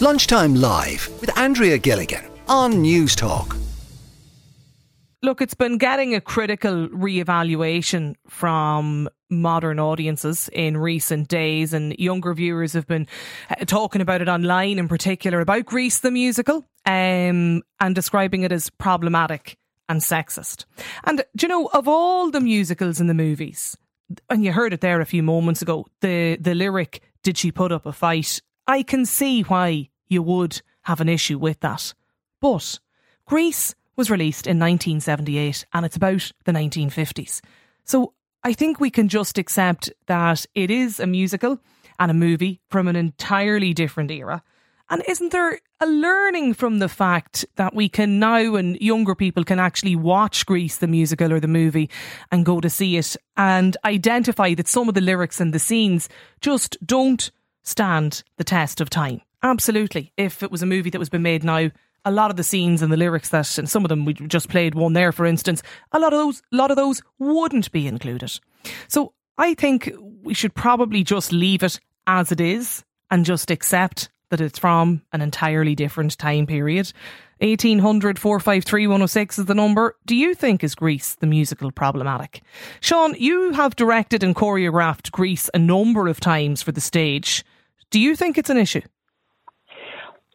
Lunchtime Live with Andrea Gilligan on Newstalk. Look, it's been getting a critical re-evaluation from modern audiences in recent days, and younger viewers have been uh, talking about it online, in particular about Grease the musical, um, and describing it as problematic and sexist. And do you know, of all the musicals in the movies, and you heard it there a few moments ago, the the lyric "Did she put up a fight?" I can see why you would have an issue with that, but Grease was released in 1978 and it's about the 1950s. So I think we can just accept that it is a musical and a movie from an entirely different era. And isn't there a learning from the fact that we can now and younger people can actually watch Grease the musical or the movie and go to see it and identify that some of the lyrics and the scenes just don't stand the test of time? Absolutely. If it was a movie that was been made now, a lot of the scenes and the lyrics that, and some of them we just played one there, for instance, a lot of those, a lot of those wouldn't be included. So I think we should probably just leave it as it is and just accept that it's from an entirely different time period. 1800 453 106 is the number. Do you think is Grease the musical problematic? Sean, you have directed and choreographed Grease a number of times for the stage. Do you think it's an issue?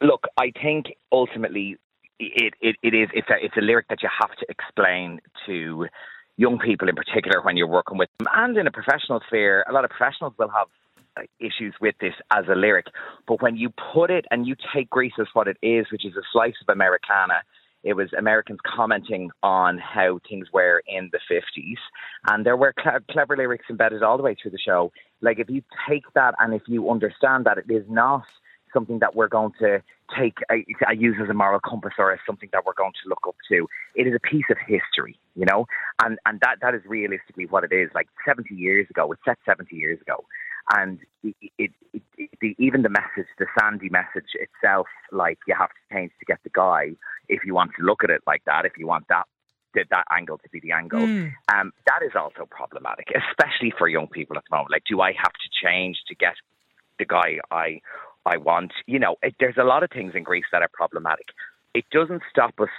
Look, I think ultimately it, it, it is it's a it's a lyric that you have to explain to young people in particular when you're working with them and in a professional sphere a lot of professionals will have uh, issues with this as a lyric but when you put it and you take Grease as what it is which is a slice of Americana it was Americans commenting on how things were in the 50s. And there were cl- clever lyrics embedded all the way through the show. Like, if you take that and if you understand that it is not something that we're going to take, I, I use as a moral compass or as something that we're going to look up to. It is a piece of history, you know, and and that that is realistically what it is. Like 70 years ago, it's set 70 years ago, and it, it, it, the, even the message, the Sandy message itself, like you have to change to get the guy. If you want to look at it like that, if you want that that angle to be the angle. Mm. Um, that is also problematic, especially for young people at the moment. Like, do I have to change to get the guy I I want. You know, it, there's a lot of things in Grease that are problematic. It doesn't stop us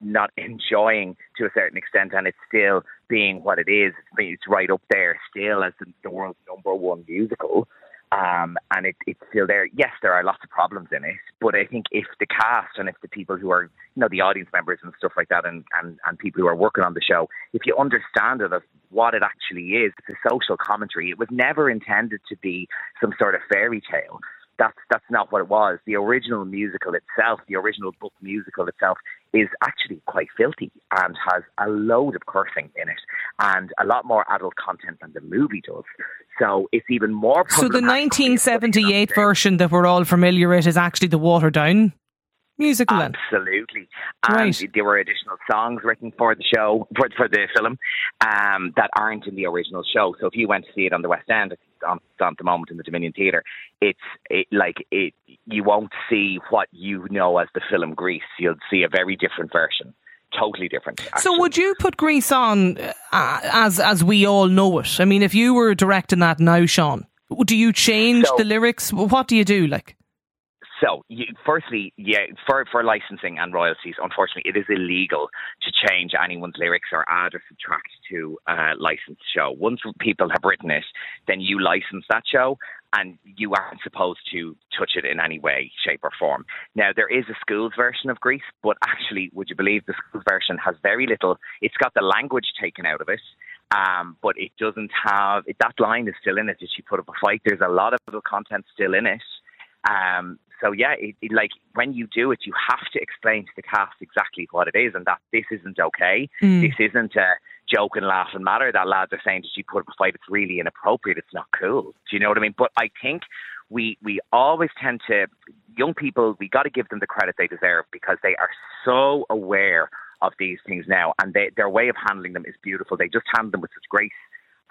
not enjoying to a certain extent, and it's still being what it is. It's right up there still as the world's number one musical. Um, and it, it's still there. Yes, there are lots of problems in it, but I think if the cast and if the people who are, you know, the audience members and stuff like that, and, and, and people who are working on the show, if you understand it as what it actually is, it's a social commentary. It was never intended to be some sort of fairy tale that's that's not what it was. The original musical itself, the original book musical itself, is actually quite filthy and has a load of cursing in it and a lot more adult content than the movie does. So it's even more. So the 1978 version that we're all familiar with is actually the watered down musical then? Absolutely. And right. there were additional songs written for the show, for, for the film, um, that aren't in the original show. So if you went to see it on the West End, on, at the moment in the Dominion Theatre, it's it, like it. You won't see what you know as the film Grease. You'll see a very different version totally different. Actually. So, would you put Grease on uh, as as we all know it? I mean, if you were directing that now, Sean, do you change so, the lyrics? What do you do? Like, so, you, firstly, yeah, for, for licensing and royalties, unfortunately, it is illegal to change anyone's lyrics or add or subtract to a licensed show. Once people have written it, then you license that show and you aren't supposed to touch it in any way, shape, or form. Now, there is a schools version of Grease, but actually, would you believe the schools version has very little, it's got the language taken out of it. Um, but it doesn't have it, that line is still in it. Did she put up a fight? There's a lot of little content still in it. Um, so yeah, it, it, like when you do it, you have to explain to the cast exactly what it is, and that this isn't okay. Mm. This isn't a joke and laugh and matter that lads are saying, "Did you put up a fight?" It's really inappropriate. It's not cool. Do you know what I mean? But I think we we always tend to young people. We got to give them the credit they deserve because they are so aware of these things now, and they, their way of handling them is beautiful. They just handle them with such grace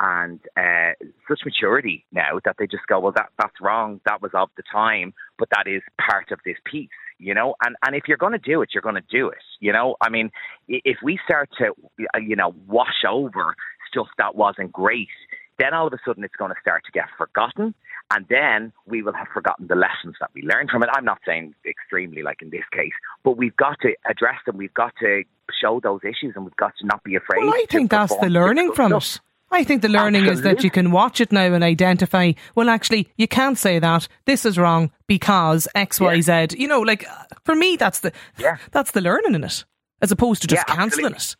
and uh, such maturity now that they just go, well, that that's wrong. That was of the time, but that is part of this piece, you know. And and if you're going to do it, you're going to do it, you know. I mean, if we start to, uh, you know, wash over stuff that wasn't great, then all of a sudden it's going to start to get forgotten and then we will have forgotten the lessons that we learned from it. I'm not saying extremely like in this case, but we've got to address them. We've got to show those issues, and we've got to not be afraid. Well, I think that's the learning from it. I think the learning Absolutely. is that you can watch it now and identify, well, actually, you can't say that. This is wrong because X, Y, Z. You know, like uh, for me, that's the yeah. that's the learning in it, as opposed to just yeah, cancelling it.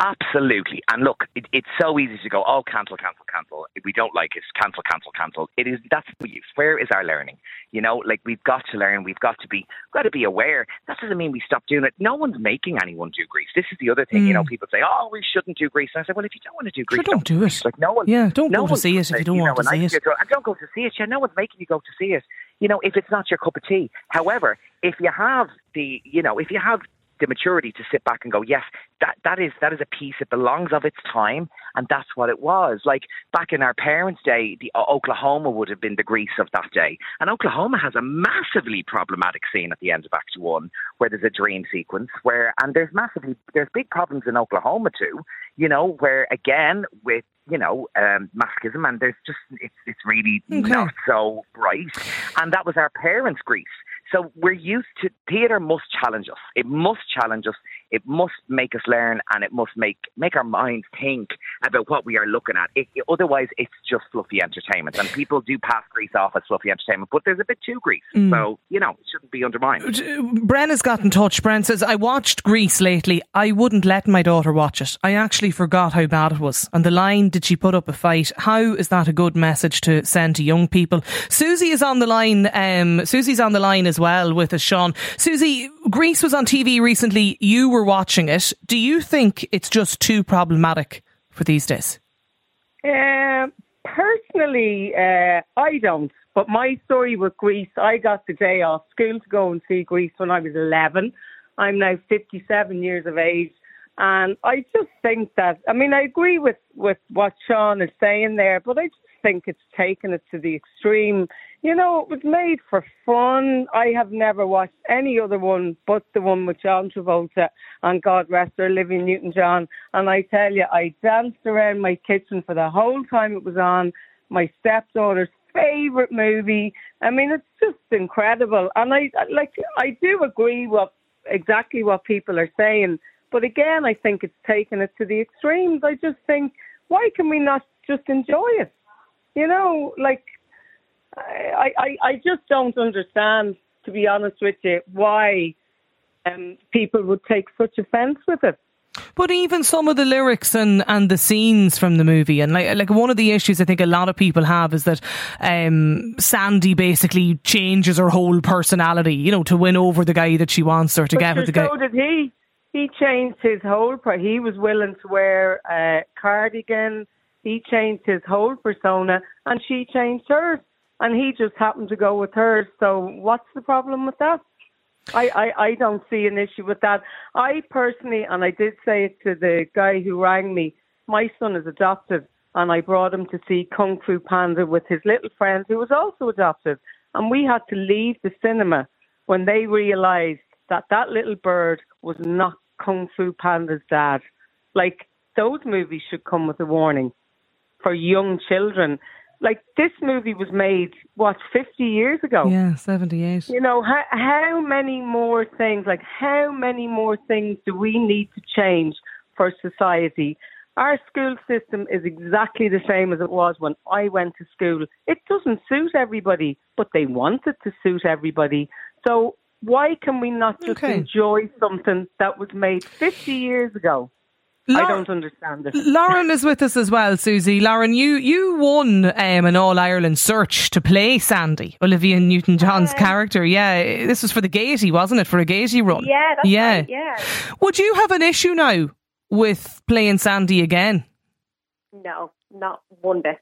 Absolutely. And look, it, it's so easy to go, oh, cancel, cancel, cancel. If we don't like it, cancel, cancel, cancel. It is, that's the use. Where is our learning? You know, like we've got to learn, we've got to be, got to be aware. That doesn't mean we stop doing it. No one's making anyone do Grease. This is the other thing, mm. you know, hmm. people say, oh, we shouldn't do Grease. And I say, well, if you don't want to do Grease, sure, don't, do it. Like no one, yeah, don't no go to see it if you don't you want know, to see it. and don't go to see it. Yeah, no one's making you go to see it. You know, if it's not your cup of tea. However, if you have the, you know, if you have the maturity to sit back and go, yes, that, that is that is a piece. It belongs of its time, and that's what it was. Like back in our parents' day, the uh, Oklahoma would have been the Grease of that day, and Oklahoma has a massively problematic scene at the end of Act One where there's a dream sequence where, and there's massively there's big problems in Oklahoma too. You know, where again with you know, um, masochism, and there's just it's it's really okay. not so bright. And that was our parents' Grease. So we're used to theatre must challenge us. It must challenge us. It must make us learn, and it must make make our minds think about what we are looking at. It, it, otherwise, it's just fluffy entertainment, and people do pass Grease off as fluffy entertainment, but there's a bit too Grease, mm. so you know it shouldn't be undermined. Bren has got in touch. Bren says, "I watched Grease lately. I wouldn't let my daughter watch it. I actually forgot how bad it was. And the line, did she put up a fight? How is that a good message to send to young people?" Susie is on the line. Um, Susie's on the line as well with us, Sean. Susie, Grease was on TV recently. You were watching it. Do you think it's just too problematic for these days? Uh, personally, uh, I don't. But my story with Grease, I got the day off school to go and see Grease when I was 11. I'm now 57 years of age. And I just think that, I mean, I agree with, with what Sean is saying there, but I just think it's taken it to the extreme. You know, it was made for fun. I have never watched any other one but the one with John Travolta and God rest her, Olivia Newton John. And I tell you, I danced around my kitchen for the whole time it was on. My stepdaughter's favorite movie. I mean, it's just incredible. And I like, I do agree with exactly what people are saying. But again, I think it's taken it to the extremes. I just think, why can we not just enjoy it? You know, like I, I, I just don't understand, to be honest with you, why um, people would take such offence with it. But even some of the lyrics and, and the scenes from the movie, and like like one of the issues I think a lot of people have is that um, Sandy basically changes her whole personality, you know, to win over the guy that she wants or to but get with the guy. So did he. He changed his whole. He was willing to wear a cardigan he changed his whole persona and she changed hers. And he just happened to go with hers. So what's the problem with that? I, I, I don't see an issue with that. I personally, and I did say it to the guy who rang me, my son is adopted and I brought him to see Kung Fu Panda with his little friend who was also adopted. And we had to leave the cinema when they realized that that little bird was not Kung Fu Panda's dad. Like, those movies should come with a warning for young children. Like this movie was made what fifty years ago. Yeah, seventy eight. You know how how many more things? Like how many more things do we need to change for society? Our school system is exactly the same as it was when I went to school. It doesn't suit everybody, but they want it to suit everybody. So why can we not just okay. enjoy something that was made 50 years ago? I don't understand this. Lauren is with us as well, Susie. Lauren, you you won um, an All Ireland search to play Sandy, Olivia Newton John's uh, character. Yeah, this was for the Gaiety, wasn't it? For a Gaiety run. Yeah, yeah. Right, yeah. Would you have an issue now with playing Sandy again? No, not one bit.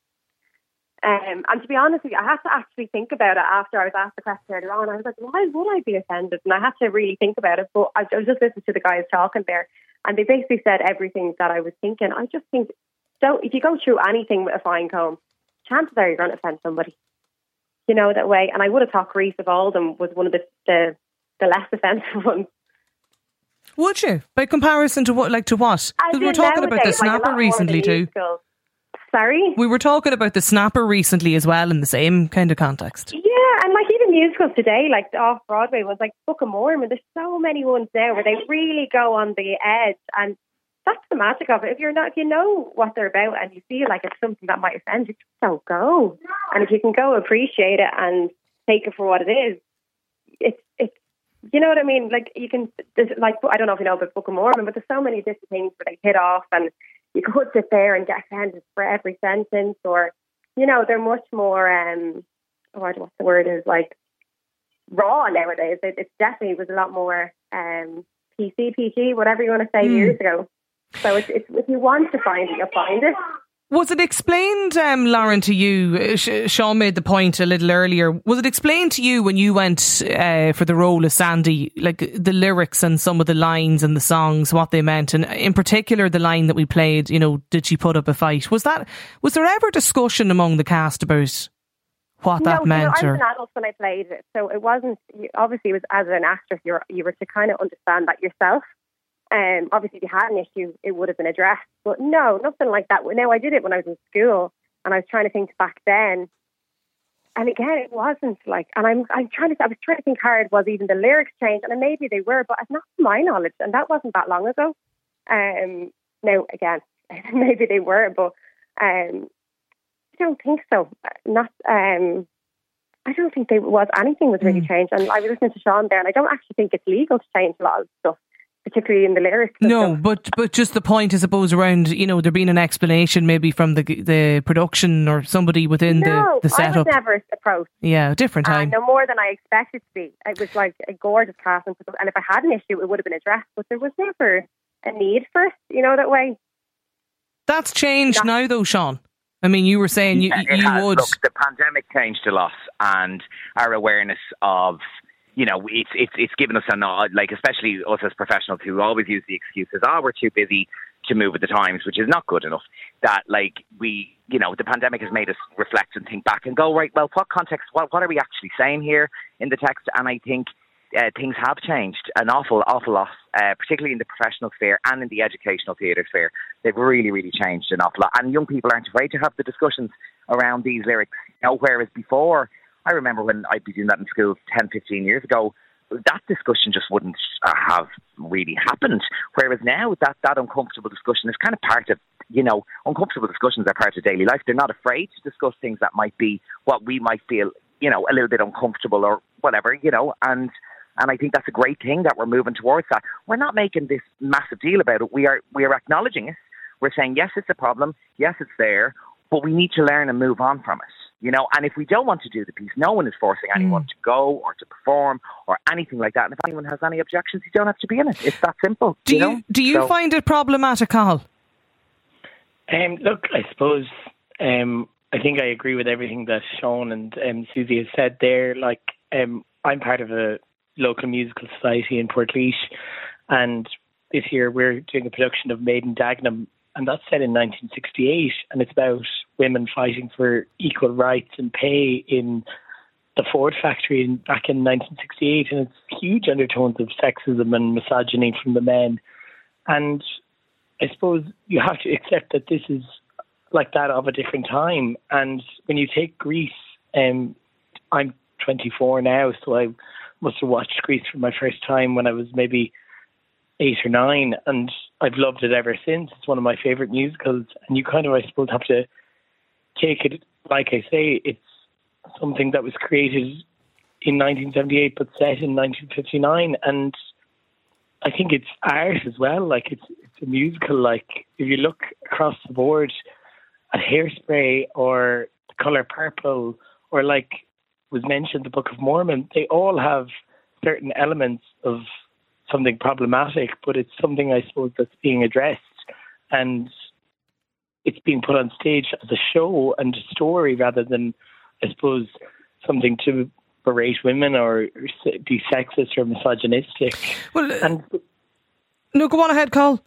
Um, and to be honest with you, I had to actually think about it after I was asked the question earlier on. I was like, why would I be offended? And I had to really think about it. But I was just listening to the guys talking there. And they basically said everything that I was thinking. I just think, don't if you go through anything with a fine comb, chances are you're going to offend somebody. You know that way. And I would have thought Grease of all them was one of the the, the less offensive ones. Would you, by comparison to what, like to what? Because we were talking about the snapper like recently too. Sorry? We were talking about the snapper recently as well in the same kind of context. Yeah, and like even musicals today, like off Broadway ones, like Book of Mormon, there's so many ones now where they really go on the edge and that's the magic of it. If you're not if you know what they're about and you feel like it's something that might offend you, just don't go. And if you can go appreciate it and take it for what it is, it's it's you know what I mean? Like you can there's like I don't know if you know about Book of Mormon, but there's so many different things where they hit off and you could sit there and get offended for every sentence or you know, they're much more um what what's the word is like raw nowadays. It, it definitely was a lot more um PC, PG, whatever you want to say Mm. years ago. So it's, it's, if you want to find it, you'll find it. Was it explained, um, Lauren, to you? uh, Sh- Sean made the point a little earlier. Was it explained to you when you went uh, for the role of Sandy, like the lyrics and some of the lines and the songs, what they meant, and in particular the line that we played? You know, did she put up a fight? Was that was there ever discussion among the cast about what that no, meant? so I was an adult when I played it, so it wasn't. Obviously, it was as an actress, you were you were to kind of understand that yourself. Um, obviously, if you had an issue, it would have been addressed. But no, nothing like that. No, I did it when I was in school, and I was trying to think back then. And again, it wasn't like. And I'm I'm trying to. I was trying to think hard. Was even the lyrics changed? And maybe they were, but it's not to my knowledge, and that wasn't that long ago. Um, now again, maybe they were, but um, I don't think so. Not um. I don't think there was anything was really changed. And I was listening to Sean there, and I don't actually think it's legal to change a lot of stuff, particularly in the lyrics. No, stuff. but but just the point, I suppose, around you know there being an explanation maybe from the the production or somebody within no, the the I setup. was never approached. yeah, different Uh, time. no more than I expected to be. It was like a gorgeous cast, and stuff. and if I had an issue, it would have been addressed. But there was never a need for it, you know, that way. That's changed now, though, Sean. I mean, you were saying you Yeah, it you would. Look, the pandemic changed a lot, and our awareness of you know it's it's it's given us a nod, like especially us as professionals who always use the excuses, oh, we're too busy to move with the times, which is not good enough. That like we, you know, the pandemic has made us reflect and think back and go right. Well, what context? What what are we actually saying here in the text? And I think uh, things have changed an awful, awful lot, uh, particularly in the professional sphere and in the educational theatre sphere. They've really, really changed an awful lot. And young people aren't afraid to have the discussions around these lyrics. You know, whereas before, I remember when I'd be doing that in school 10, 15 years ago, that discussion just wouldn't uh, have really happened. Whereas now, that, that uncomfortable discussion is kind of part of, you know, uncomfortable discussions are part of daily life. They're not afraid to discuss things that might be what we might feel, you know, a little bit uncomfortable or whatever, you know, and and I think that's a great thing that we're moving towards that. We're not making this massive deal about it. We are we are acknowledging it. We're saying yes, it's a problem. Yes, it's there, but we need to learn and move on from it. You know, and if we don't want to do the piece, no one is forcing anyone to go or to perform or anything like that. And if anyone has any objections, you don't have to be in it. It's that simple. do you, know? do you So- find it problematic, Carl? Um, look, I suppose um, I think I agree with everything that Sean and um, Susie has said there. Like, um, I'm part of a local musical society in Portlaoise, and this year we're doing a production of Made in Dagenham, and that's set in 1968, and it's about women fighting for equal rights and pay in the Ford factory in, back in 1968, and it's huge undertones of sexism and misogyny from the men. And I suppose you have to accept that this is like that of a different time. And when you take Grease, um, I'm 24 now, so I must have watched Grease for my first time when I was maybe eight or nine, and I've loved it ever since. It's one of my favorite musicals, and you kind of, I suppose, have to take it. Like I say, it's something that was created in 1978 but set in 1959, and I think it's art as well. Like it's it's a musical. Like if you look across the board at Hairspray or The Color Purple or like was mentioned, the Book of Mormon, they all have certain elements of something problematic, but it's something I suppose that's being addressed and it's being put on stage as a show and a story rather than, I suppose, something to berate women or be sexist or misogynistic. Well, And no, go on ahead, Carl.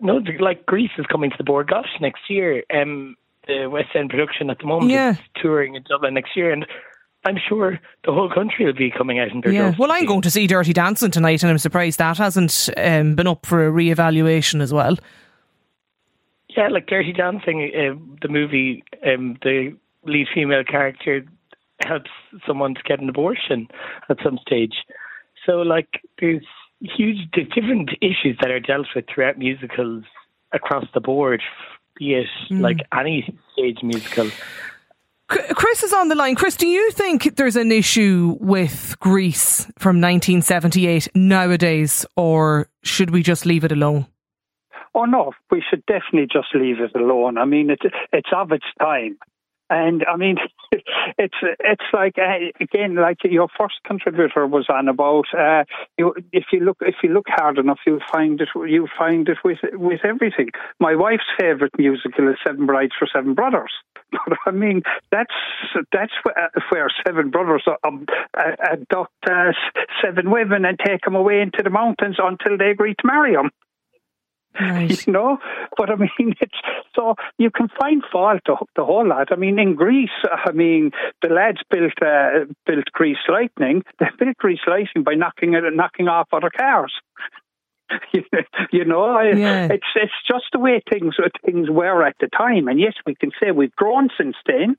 no, like Grease is coming to the Bord Gáis next year. Um, the West End production at the moment Yeah. is touring in Dublin next year, and I'm sure the whole country will be coming out in their Yeah. Well, I'm going to see Dirty Dancing tonight, and I'm surprised that hasn't um, been up for a re-evaluation as well. Yeah, like Dirty Dancing, uh, the movie, um, the lead female character helps someone to get an abortion at some stage. So, like, there's huge different issues that are dealt with throughout musicals across the board, be it mm. like any stage musical. Chris is on the line. Chris, do you think there's an issue with Grease from 1978 nowadays, or should we just leave it alone? Oh no, we should definitely just leave it alone. I mean, it's it's of its time. And I mean, it's it's like uh, again, like your first contributor was on about. Uh, you, if you look if you look hard enough, you'll find it. You'll find it with with everything. My wife's favorite musical is Seven Brides for Seven Brothers. But I mean, that's that's where, where Seven Brothers um, abduct uh, seven women and take them away into the mountains until they agree to marry them. Right. You know, but I mean, it's so you can find fault the, the whole lot. I mean, in Grease, I mean, the lads built uh, built Grease Lightning. They built Grease Lightning by knocking it, knocking off other cars. you know, yeah. it's it's just the way things things were at the time. And yes, we can say we've grown since then.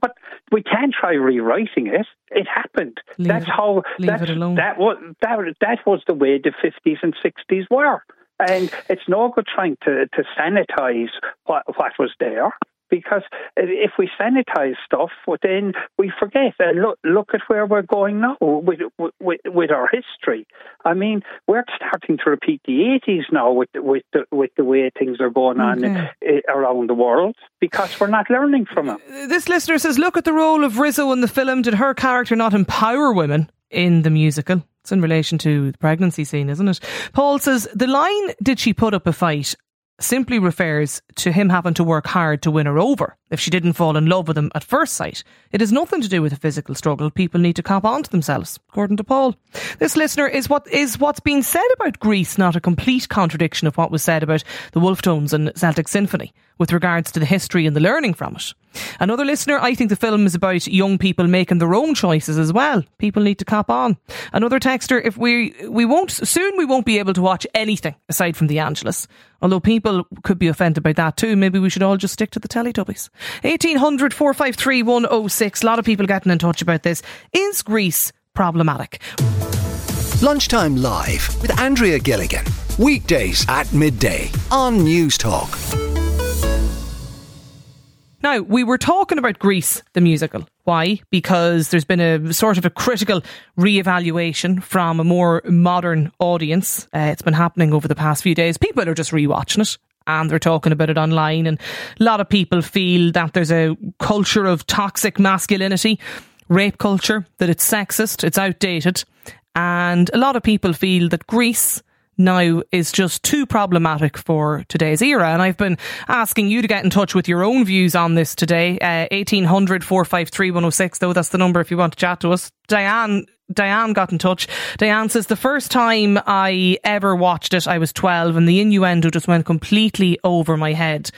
But we can't try rewriting it. It happened. Leave that's it, how. Leave it alone. That was that. That was the way the fifties and sixties were. And it's no good trying to, to sanitize what, what was there because if we sanitize stuff, well, then we forget. Uh, look, look at where we're going now with, with, with our history. I mean, we're starting to repeat the 80s now with with the, with the way things are going on okay. Uh, around the world because we're not learning from it. This listener says, "Look at the role of Rizzo in the film. Did her character not empower women in the musical?" It's in relation to the pregnancy scene, isn't it? Paul says the line, did she put up a fight, simply refers to him having to work hard to win her over if she didn't fall in love with him at first sight. It has nothing to do with a physical struggle. People need to cop on to themselves, according to Paul. This listener is what is what's been said about Grease not a complete contradiction of what was said about the Wolfe Tones and Celtic Symphony with regards to the history and the learning from it. Another listener, I think the film is about young people making their own choices as well. People need to cop on. Another texter, if we we won't soon we won't be able to watch anything aside from the Angelus. Although people could be offended by that too, maybe we should all just stick to the Teletubbies. 1800 453 106. A lot of people getting in touch about this. Is Grease problematic? Lunchtime Live with Andrea Gilligan. Weekdays at midday on Newstalk. Now, we were talking about Grease, the musical. Why? Because there's been a sort of a critical re-evaluation from a more modern audience. Uh, it's been happening over the past few days. People are just rewatching it and they're talking about it online. And a lot of people feel that there's a culture of toxic masculinity, rape culture, that it's sexist, it's outdated. And a lot of people feel that Grease now is just too problematic for today's era. And I've been asking you to get in touch with your own views on this today. Uh, 1800 453 106, though, that's the number if you want to chat to us. Diane Diane got in touch. Diane says the first time I ever watched it, I was 12 and the innuendo just went completely over my head.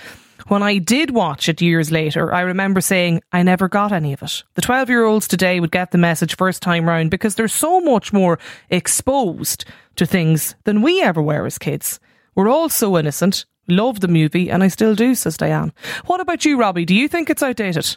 When I did watch it years later, I remember saying, I never got any of it. The 12 year olds today would get the message first time round because they're so much more exposed to things than we ever were as kids. We're all so innocent. Love the movie, and I still do, says Diane. What about you, Robbie? Do you think it's outdated?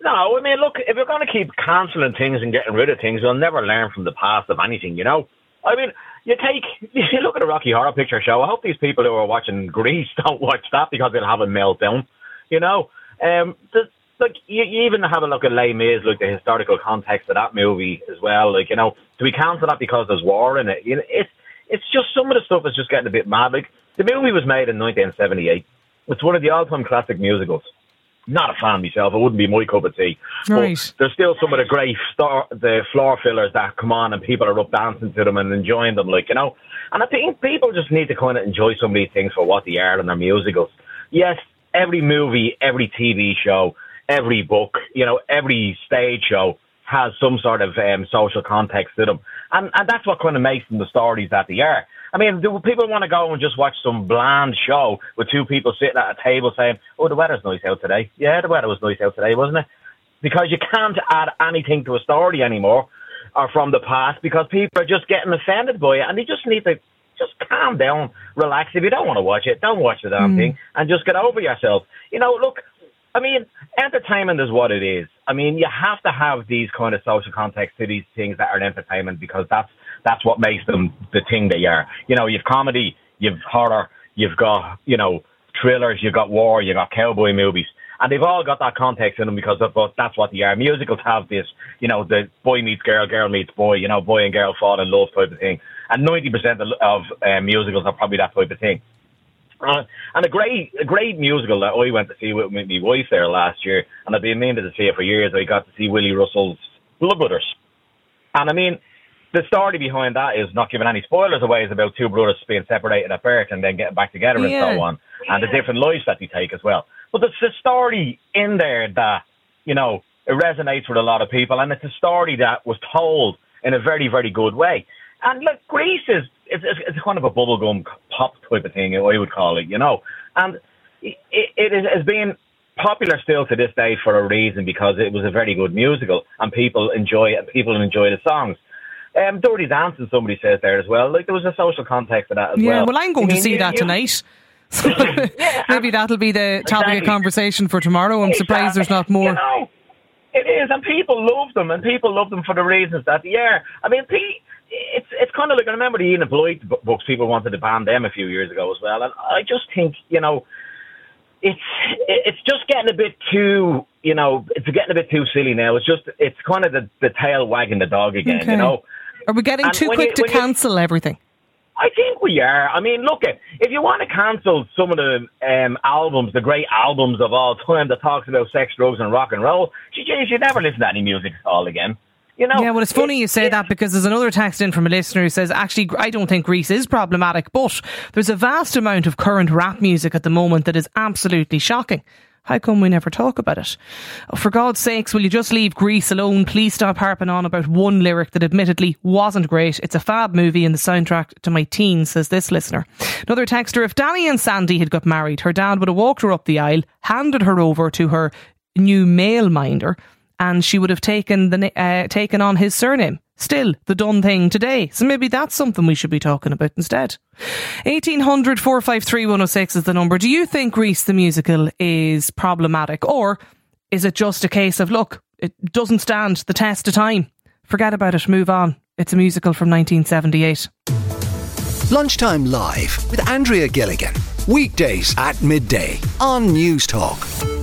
No, I mean, look, if you're going to keep cancelling things and getting rid of things, you'll never learn from the past of anything, you know? I mean, you take, you look at a Rocky Horror Picture Show. I hope these people who are watching Grease don't watch that because they'll have a meltdown, you know? Um, the, like, you, you even have a look at Les Mis, like the historical context of that movie as well. Like, you know, do we cancel that because there's war in it? You know, it's, it's just some of the stuff is just getting a bit mad. Like, the movie was made in 1978. It's one of the all-time classic musicals not a fan myself. It wouldn't be my cup of tea. Right. But there's still some of the great star, the floor fillers that come on and people are up dancing to them and enjoying them, like you know. And I think people just need to kind of enjoy some of these things for what they are and their musicals. Yes, every movie, every TV show, every book, you know, every stage show has some sort of um, social context to them, and and that's what kind of makes them the stories that they are. I mean, do people want to go and just watch some bland show with two people sitting at a table saying, "Oh, the weather's nice out today"? Yeah, the weather was nice out today, wasn't it? Because you can't add anything to a story anymore, or from the past, because people are just getting offended by it, and they just need to just calm down, relax. If you don't want to watch it, don't watch the damn mm. thing, and just get over yourself. You know, look, I mean, entertainment is what it is. I mean, you have to have these kind of social context to these things that are entertainment because that's that's what makes them the thing they are. You know, you've comedy, you've horror, you've got you know thrillers, you've got war, you've got cowboy movies and they've all got that context in them because of, but that's what they are. Musicals have this, you know, the boy meets girl, girl meets boy, you know, boy and girl fall in love type of thing. And ninety percent of, of uh, musicals are probably that type of thing. Uh, and a great, a great musical that I went to see with my wife there last year, and I've been meaning to see it for years. I got to see Willy Russell's Blood Brothers, and I mean, the story behind that is not giving any spoilers away. Is about two brothers being separated at birth and then getting back together yeah. and so on, and the different lives that they take as well. But there's a story in there that, you know, it resonates with a lot of people, and it's a story that was told in a very, very good way. And look, Grease is it's, it's kind of a bubblegum pop type of thing, I would call it, you know. And it, it has been popular still to this day for a reason because it was a very good musical and people enjoy it. People enjoy the songs. Um, Dirty Dancing, somebody says there as well. Like there was a social context to that as yeah, well. Yeah, well, I'm going I mean, to see you, that you, tonight. yeah, maybe that'll be the topic exactly. of conversation for tomorrow. I'm exactly. surprised there's not more. You know, it is, and people love them, and people love them for the reasons that they are. I mean, it's it's kind of like I remember the Enid Blyton books. People wanted to ban them a few years ago as well, and I just think you know, it's it's just getting a bit too you know, it's getting a bit too silly now. It's just it's kind of the the tail wagging the dog again. Okay. You know, are we getting and too quick you, to cancel you, everything? I think we are. I mean, look at if you want to cancel some of the um, albums, the great albums of all time that talks about sex, drugs, and rock and roll, you, you should never listen to any music at all again. You know, yeah, well, it's funny it, you say it, that because there's another text in from a listener who says, actually, I don't think Grease is problematic, but there's a vast amount of current rap music at the moment that is absolutely shocking. How come we never talk about it? Oh, for God's sakes, will you just leave Grease alone? Please stop harping on about one lyric that admittedly wasn't great. It's a fab movie and the soundtrack to my teens, says this listener. Another texter, if Danny and Sandy had got married, her dad would have walked her up the aisle, handed her over to her new male minder, and she would have taken the uh, taken on his surname. Still the done thing today. So maybe that's something we should be talking about instead. 1800 453 106 is the number. Do you think Grease the musical is problematic or is it just a case of look, it doesn't stand the test of time? Forget about it, move on. It's a musical from 1978. Lunchtime Live with Andrea Gilligan. Weekdays at midday on Newstalk.